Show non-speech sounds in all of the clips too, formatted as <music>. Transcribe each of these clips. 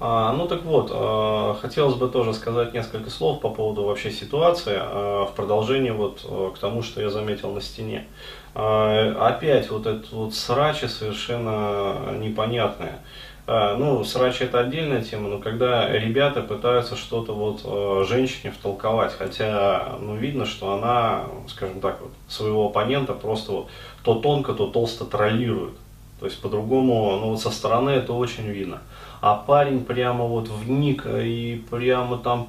А, ну так вот, а, хотелось бы тоже сказать несколько слов по поводу вообще ситуации а, в продолжение вот к тому, что я заметил на стене. Опять вот это вот срачи совершенно непонятные. Ну, срачи это отдельная тема, но когда ребята пытаются что-то вот женщине втолковать, хотя, ну, видно, что она, скажем так, вот, своего оппонента просто вот то тонко, то толсто троллирует. То есть по-другому, ну вот со стороны это очень видно. А парень прямо вот вник и прямо там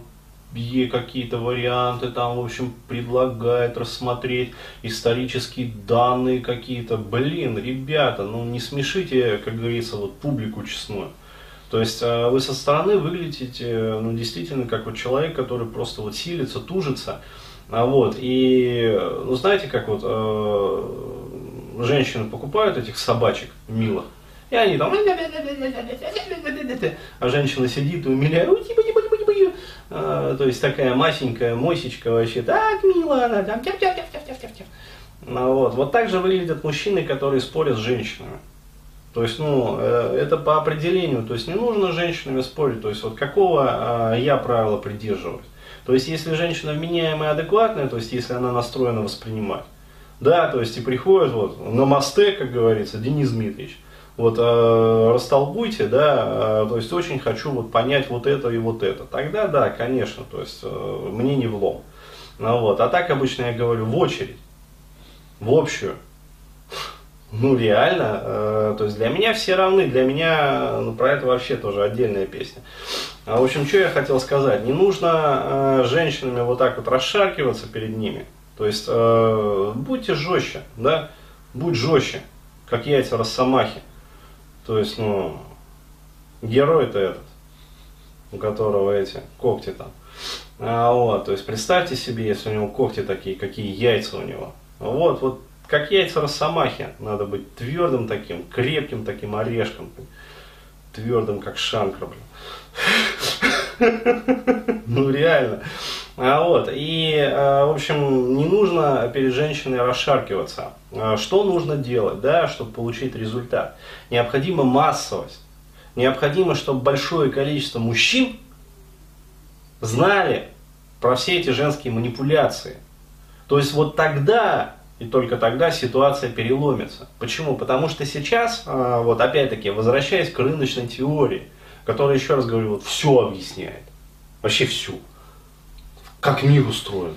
ей какие-то варианты там, в общем, предлагает рассмотреть исторические данные какие-то. Блин, ребята, ну не смешите, как говорится, вот публику честную. То есть э, вы со стороны выглядите, ну, действительно, как вот человек, который просто вот силится, тужится. А вот, и, ну, знаете, как вот э, женщины покупают этих собачек милых, и они там, а женщина сидит и умиляет, а, то есть такая масенькая мосечка вообще, так мило она, там, тяп тяп тяп тяп тяп ну, вот. вот так же выглядят мужчины, которые спорят с женщинами. То есть, ну, это по определению, то есть не нужно с женщинами спорить, то есть вот какого я правила придерживаюсь. То есть, если женщина вменяемая и адекватная, то есть, если она настроена воспринимать, да, то есть, и приходит вот на мосте, как говорится, Денис Дмитриевич, вот э, растолкуйте, да, э, то есть очень хочу вот понять вот это и вот это. Тогда да, конечно, то есть э, мне не влом. Ну, вот. А так обычно я говорю в очередь, в общую. Ну реально, э, то есть для меня все равны, для меня ну, про это вообще тоже отдельная песня. А, в общем, что я хотел сказать, не нужно э, женщинами вот так вот расшаркиваться перед ними. То есть э, будьте жестче, да, будь жестче, как яйца росомахи. То есть, ну, герой-то этот, у которого эти когти там. А, вот, то есть представьте себе, если у него когти такие, какие яйца у него. Вот, вот как яйца росомахи, надо быть твердым таким, крепким таким орешком, твердым как шанкра, <laughs> Ну реально. А вот, и, а, в общем, не нужно перед женщиной расшаркиваться. А, что нужно делать, да, чтобы получить результат? Необходима массовость. Необходимо, чтобы большое количество мужчин знали про все эти женские манипуляции. То есть вот тогда и только тогда ситуация переломится. Почему? Потому что сейчас, а, вот опять-таки, возвращаясь к рыночной теории, которая, еще раз говорю, вот все объясняет. Вообще всю как мир устроен.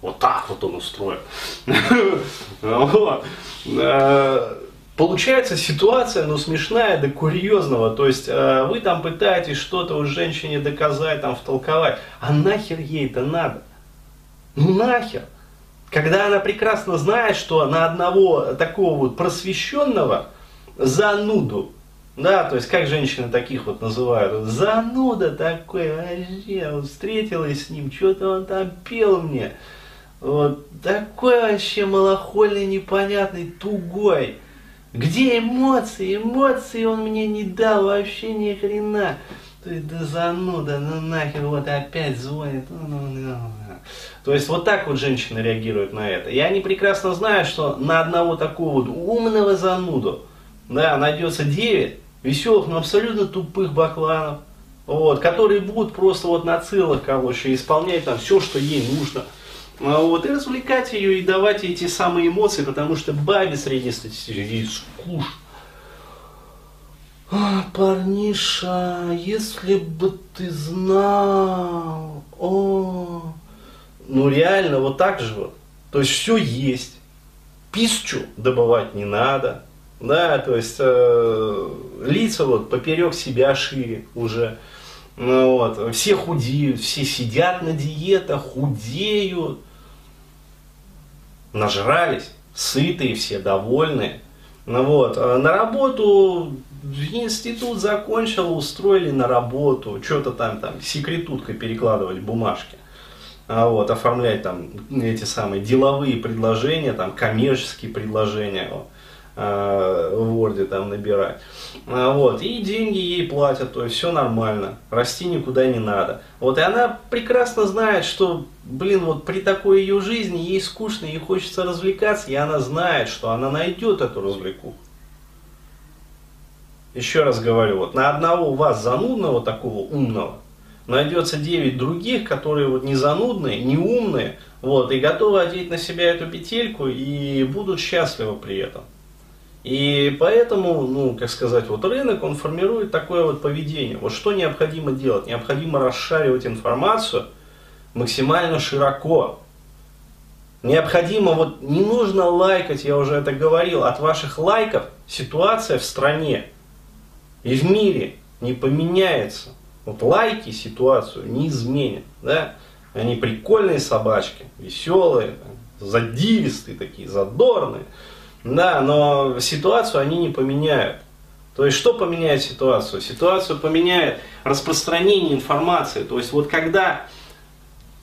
Вот так вот он устроен. <laughs> Э, получается ситуация, ну, смешная до курьезного. То есть э, вы там пытаетесь что-то у женщине доказать, там, втолковать. А нахер ей это надо? Ну нахер. Когда она прекрасно знает, что на одного такого вот просвещенного зануду да, то есть как женщины таких вот называют? Зануда такой, вообще, встретилась с ним, что-то он там пел мне. Вот такой вообще малохольный, непонятный, тугой. Где эмоции? Эмоции он мне не дал вообще ни хрена. То есть, да зануда, ну нахер, вот опять звонит. Ну, ну, ну, То есть вот так вот женщины реагируют на это. И они прекрасно знают, что на одного такого вот умного зануду, да, найдется 9, веселых, но абсолютно тупых бакланов, вот, которые будут просто вот на целых, короче, исполнять там все, что ей нужно. А вот, и развлекать ее, и давать ей эти самые эмоции, потому что бабе среднестатистической ей скучно. А, парниша, если бы ты знал, о, ну реально вот так же вот. То есть все есть. Писчу добывать не надо, да, то есть э, лица вот поперек себя шире уже. Ну, вот, все худеют, все сидят на диетах, худеют, нажрались, сытые все, довольные. Ну, вот, а на работу институт закончил, устроили на работу, что-то там, там, секретуткой перекладывать бумажки. А вот, оформлять там эти самые деловые предложения, там, коммерческие предложения. Вот Э, в Word там набирать. А, вот, и деньги ей платят, то есть все нормально, расти никуда не надо. Вот, и она прекрасно знает, что, блин, вот при такой ее жизни ей скучно, ей хочется развлекаться, и она знает, что она найдет эту развлекуху. еще раз говорю, вот на одного у вас занудного, такого умного, найдется 9 других, которые вот не занудные, не умные, вот, и готовы одеть на себя эту петельку и будут счастливы при этом. И поэтому, ну, как сказать, вот рынок, он формирует такое вот поведение. Вот что необходимо делать? Необходимо расшаривать информацию максимально широко. Необходимо, вот не нужно лайкать, я уже это говорил, от ваших лайков ситуация в стране и в мире не поменяется. Вот лайки ситуацию не изменят, да? Они прикольные собачки, веселые, задиристые такие, задорные. Да, но ситуацию они не поменяют. То есть что поменяет ситуацию? Ситуацию поменяет распространение информации. То есть вот когда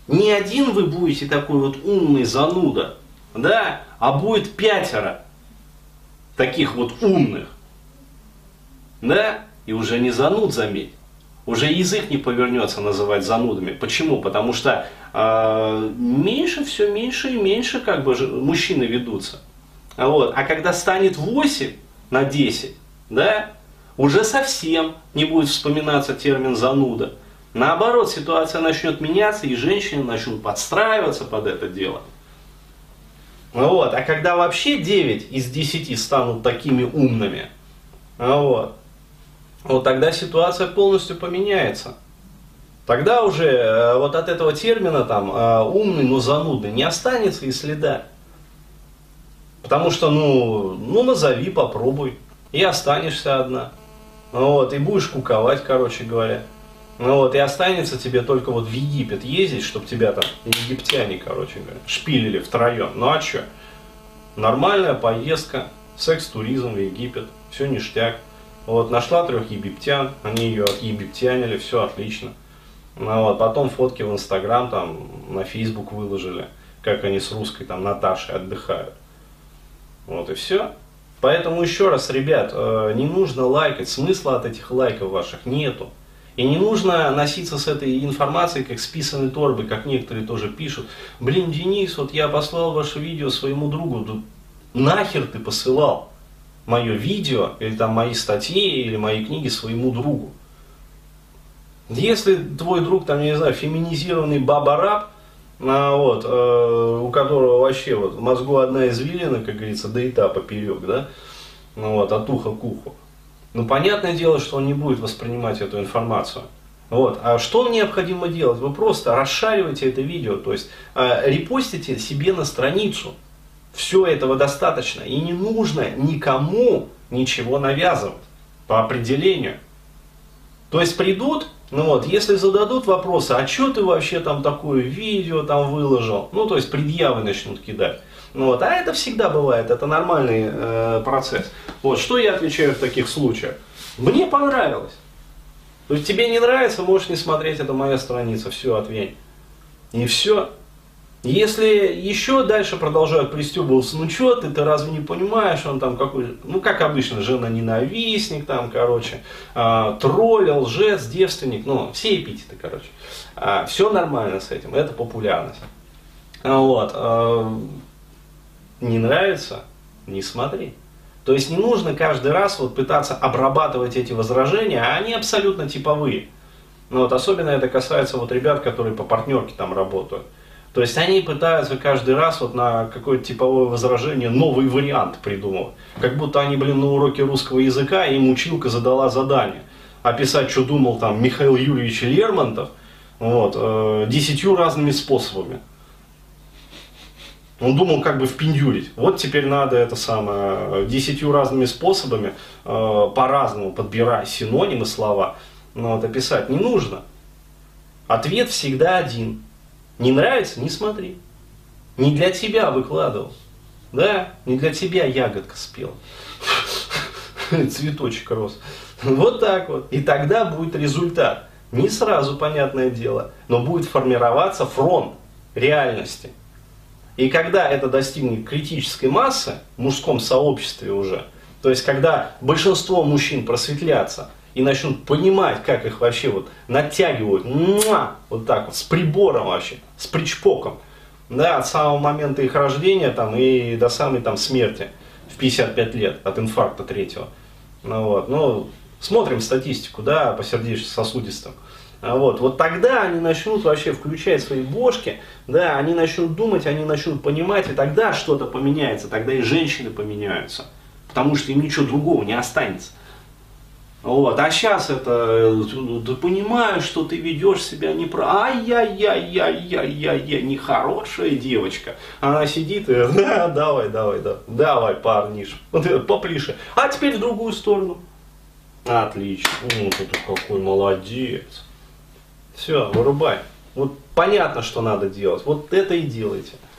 не один вы будете такой вот умный зануда, да, а будет пятеро таких вот умных, да, и уже не зануд, заметь, уже язык не повернется называть занудами. Почему? Потому что э, меньше, все меньше и меньше как бы мужчины ведутся. Вот. А когда станет 8 на 10, да, уже совсем не будет вспоминаться термин зануда. Наоборот, ситуация начнет меняться, и женщины начнут подстраиваться под это дело. Вот. А когда вообще 9 из 10 станут такими умными, вот, вот тогда ситуация полностью поменяется. Тогда уже э, вот от этого термина там э, умный, но занудный не останется и следа. Потому что, ну, ну назови, попробуй, и останешься одна. Вот, и будешь куковать, короче говоря. Ну вот, и останется тебе только вот в Египет ездить, чтобы тебя там египтяне, короче говоря, шпилили втроем. Ну а что? Нормальная поездка, секс-туризм в Египет, все ништяк. Вот, нашла трех египтян, они ее отъегиптянили, все отлично. Ну, вот, потом фотки в Инстаграм, там, на Фейсбук выложили, как они с русской там Наташей отдыхают. Вот и все. Поэтому еще раз, ребят, э, не нужно лайкать, смысла от этих лайков ваших нету. И не нужно носиться с этой информацией, как с торбы, как некоторые тоже пишут. Блин, Денис, вот я послал ваше видео своему другу. Да нахер ты посылал мое видео, или там мои статьи, или мои книги своему другу? Если твой друг, там, я не знаю, феминизированный баба-раб, а, вот, э, у которого вообще вот мозгу одна извилина, как говорится, да и та поперек, да, ну, вот, от уха к уху. Ну, понятное дело, что он не будет воспринимать эту информацию. Вот. А что необходимо делать? Вы просто расшариваете это видео, то есть э, репостите себе на страницу. Все этого достаточно. И не нужно никому ничего навязывать по определению. То есть придут, ну вот, если зададут вопросы, а что ты вообще там такое видео там выложил, ну то есть предъявы начнут кидать. Ну, вот, а это всегда бывает, это нормальный э, процесс. Вот, что я отвечаю в таких случаях? Мне понравилось. То есть тебе не нравится, можешь не смотреть, это моя страница, все, отвень. И все. Если еще дальше продолжают пристебываться, ну что ты, ты разве не понимаешь, он там какой, ну как обычно, жена-ненавистник там, короче, э, тролль, лжец, девственник, ну все эпитеты, короче. Э, все нормально с этим, это популярность. Вот. Э, не нравится, не смотри. То есть не нужно каждый раз вот пытаться обрабатывать эти возражения, а они абсолютно типовые. Ну вот особенно это касается вот ребят, которые по партнерке там работают. То есть они пытаются каждый раз вот на какое-то типовое возражение новый вариант придумывать. Как будто они, блин, на уроке русского языка, им училка задала задание. Описать, что думал там Михаил Юрьевич Лермонтов, вот, э, десятью разными способами. Он думал как бы впендюрить. Вот теперь надо это самое, десятью разными способами, э, по-разному подбирая синонимы слова, но вот описать не нужно. Ответ всегда один. Не нравится, не смотри. Не для тебя выкладывал. Да, не для тебя ягодка спела. <laughs> Цветочек рос. Вот так вот. И тогда будет результат. Не сразу, понятное дело, но будет формироваться фронт реальности. И когда это достигнет критической массы в мужском сообществе уже, то есть когда большинство мужчин просветлятся и начнут понимать, как их вообще вот натягивают, муа, вот так вот, с прибором вообще, с причпоком, да, от самого момента их рождения там, и до самой там смерти в 55 лет от инфаркта третьего. Ну, вот, ну, смотрим статистику, да, по сердечно-сосудистым. А вот, вот тогда они начнут вообще включать свои бошки, да, они начнут думать, они начнут понимать, и тогда что-то поменяется, тогда и женщины поменяются, потому что им ничего другого не останется. Вот. А сейчас это, ты понимаешь, что ты ведешь себя неправильно, ай-яй-яй-яй-яй-яй, нехорошая девочка. Она сидит и, да, давай, давай, давай, давай, парниш, <laughs> поплише. А теперь в другую сторону. Отлично, ну ты какой молодец. Все, вырубай. Вот понятно, что надо делать, вот это и делайте.